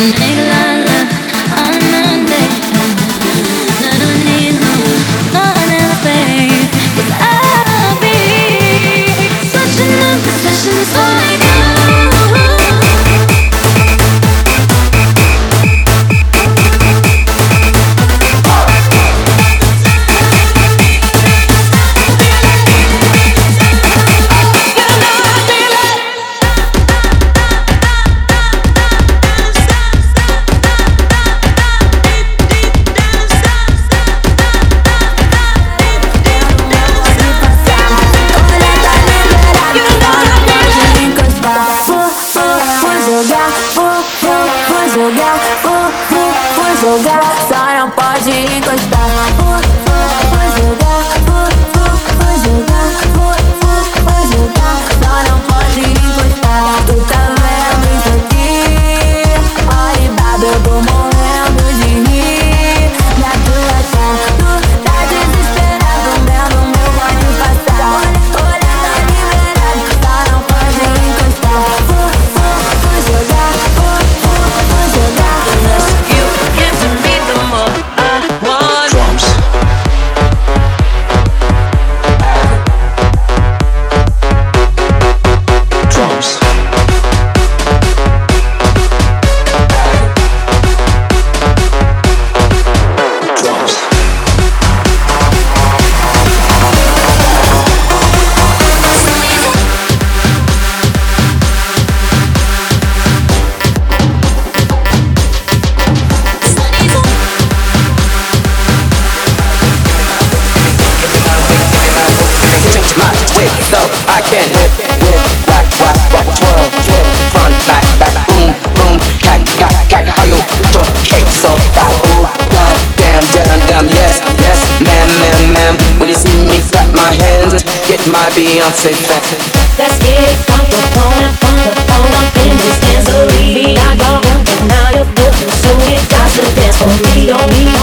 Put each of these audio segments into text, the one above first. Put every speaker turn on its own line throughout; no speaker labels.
Thank magic whip, whip, whack, whack, whack, twirl, twirl, front, back, back, boom, boom, cack, cack, cack, how you your cakes up, that ooh, god damn, damn, damn, yes, yes, ma'am, ma'am, ma'am. When you see me clap my hands, get my Beyonce fat.
Let's get from the phone up in this dancery. I got one, but now you're looking, so you got to dance for me. Don't be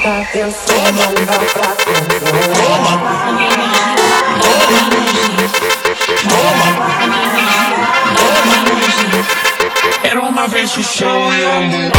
prestar
atenção, não dá pra
atenção. Toma! Toma! Toma!
Era uma vez o chão e
eu morri.